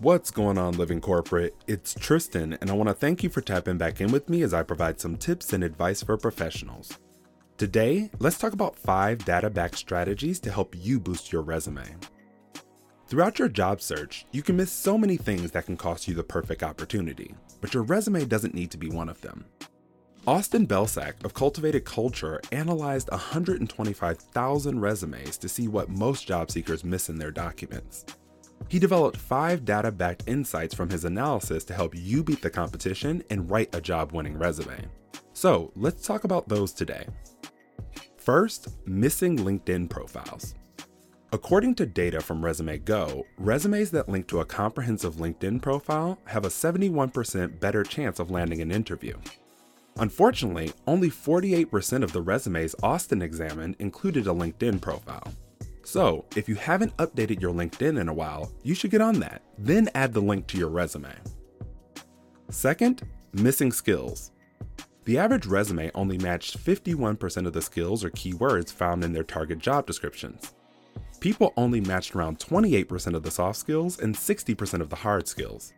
What's going on, Living Corporate? It's Tristan, and I want to thank you for tapping back in with me as I provide some tips and advice for professionals. Today, let's talk about five data backed strategies to help you boost your resume. Throughout your job search, you can miss so many things that can cost you the perfect opportunity, but your resume doesn't need to be one of them. Austin Belcak of Cultivated Culture analyzed 125,000 resumes to see what most job seekers miss in their documents. He developed five data backed insights from his analysis to help you beat the competition and write a job winning resume. So let's talk about those today. First, missing LinkedIn profiles. According to data from Resume Go, resumes that link to a comprehensive LinkedIn profile have a 71% better chance of landing an interview. Unfortunately, only 48% of the resumes Austin examined included a LinkedIn profile. So, if you haven't updated your LinkedIn in a while, you should get on that, then add the link to your resume. Second, missing skills. The average resume only matched 51% of the skills or keywords found in their target job descriptions. People only matched around 28% of the soft skills and 60% of the hard skills.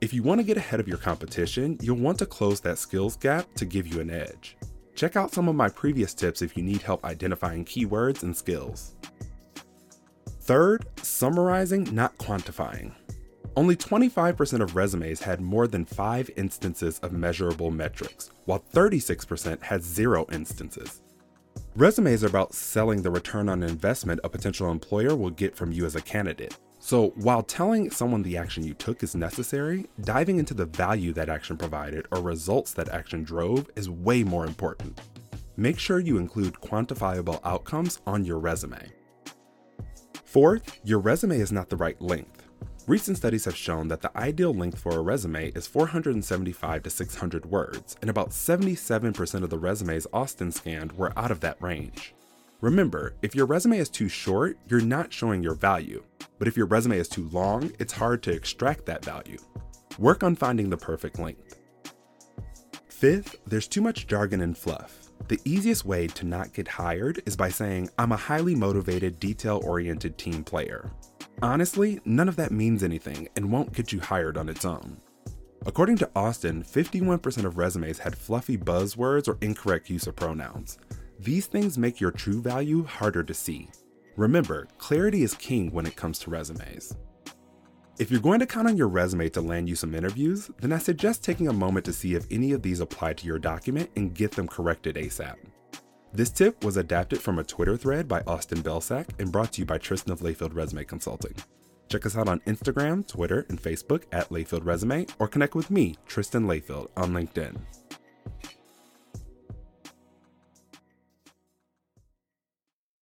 If you want to get ahead of your competition, you'll want to close that skills gap to give you an edge. Check out some of my previous tips if you need help identifying keywords and skills. Third, summarizing, not quantifying. Only 25% of resumes had more than five instances of measurable metrics, while 36% had zero instances. Resumes are about selling the return on investment a potential employer will get from you as a candidate. So, while telling someone the action you took is necessary, diving into the value that action provided or results that action drove is way more important. Make sure you include quantifiable outcomes on your resume. Fourth, your resume is not the right length. Recent studies have shown that the ideal length for a resume is 475 to 600 words, and about 77% of the resumes Austin scanned were out of that range. Remember, if your resume is too short, you're not showing your value. But if your resume is too long, it's hard to extract that value. Work on finding the perfect length. Fifth, there's too much jargon and fluff. The easiest way to not get hired is by saying, I'm a highly motivated, detail oriented team player. Honestly, none of that means anything and won't get you hired on its own. According to Austin, 51% of resumes had fluffy buzzwords or incorrect use of pronouns. These things make your true value harder to see. Remember, clarity is king when it comes to resumes. If you're going to count on your resume to land you some interviews, then I suggest taking a moment to see if any of these apply to your document and get them corrected ASAP. This tip was adapted from a Twitter thread by Austin Belcak and brought to you by Tristan of Layfield Resume Consulting. Check us out on Instagram, Twitter, and Facebook at Layfield Resume, or connect with me, Tristan Layfield, on LinkedIn.